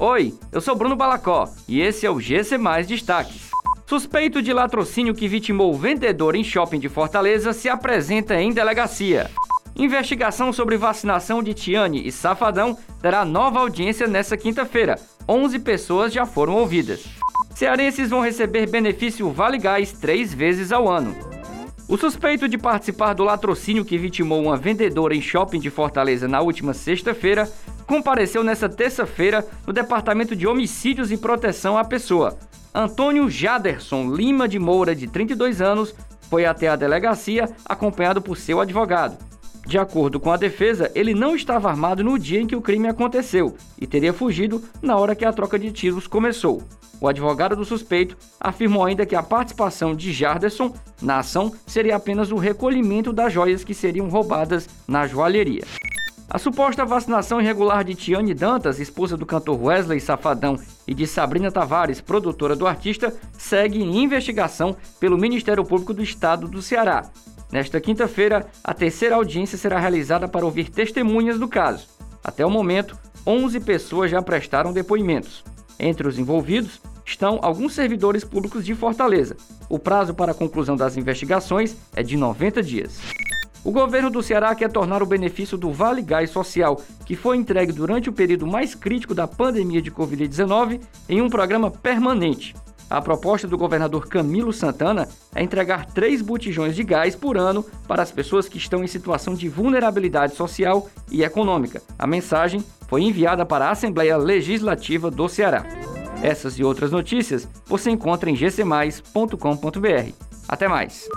Oi, eu sou Bruno Balacó e esse é o GC Mais Destaques. Suspeito de latrocínio que vitimou vendedor em shopping de Fortaleza se apresenta em delegacia. Investigação sobre vacinação de Tiane e Safadão terá nova audiência nesta quinta-feira. 11 pessoas já foram ouvidas. Cearenses vão receber benefício Vale Gás três vezes ao ano. O suspeito de participar do latrocínio que vitimou uma vendedora em shopping de Fortaleza na última sexta-feira compareceu nesta terça-feira no Departamento de Homicídios e Proteção à Pessoa. Antônio Jaderson Lima de Moura, de 32 anos, foi até a delegacia acompanhado por seu advogado. De acordo com a defesa, ele não estava armado no dia em que o crime aconteceu e teria fugido na hora que a troca de tiros começou. O advogado do suspeito afirmou ainda que a participação de Jarderson na ação seria apenas o recolhimento das joias que seriam roubadas na joalheria. A suposta vacinação irregular de Tiane Dantas, esposa do cantor Wesley Safadão, e de Sabrina Tavares, produtora do artista, segue em investigação pelo Ministério Público do Estado do Ceará. Nesta quinta-feira, a terceira audiência será realizada para ouvir testemunhas do caso. Até o momento, 11 pessoas já prestaram depoimentos. Entre os envolvidos estão alguns servidores públicos de Fortaleza. O prazo para a conclusão das investigações é de 90 dias. O governo do Ceará quer tornar o benefício do Vale Gás Social, que foi entregue durante o período mais crítico da pandemia de Covid-19, em um programa permanente. A proposta do governador Camilo Santana é entregar três botijões de gás por ano para as pessoas que estão em situação de vulnerabilidade social e econômica. A mensagem foi enviada para a Assembleia Legislativa do Ceará. Essas e outras notícias você encontra em gcmais.com.br. Até mais!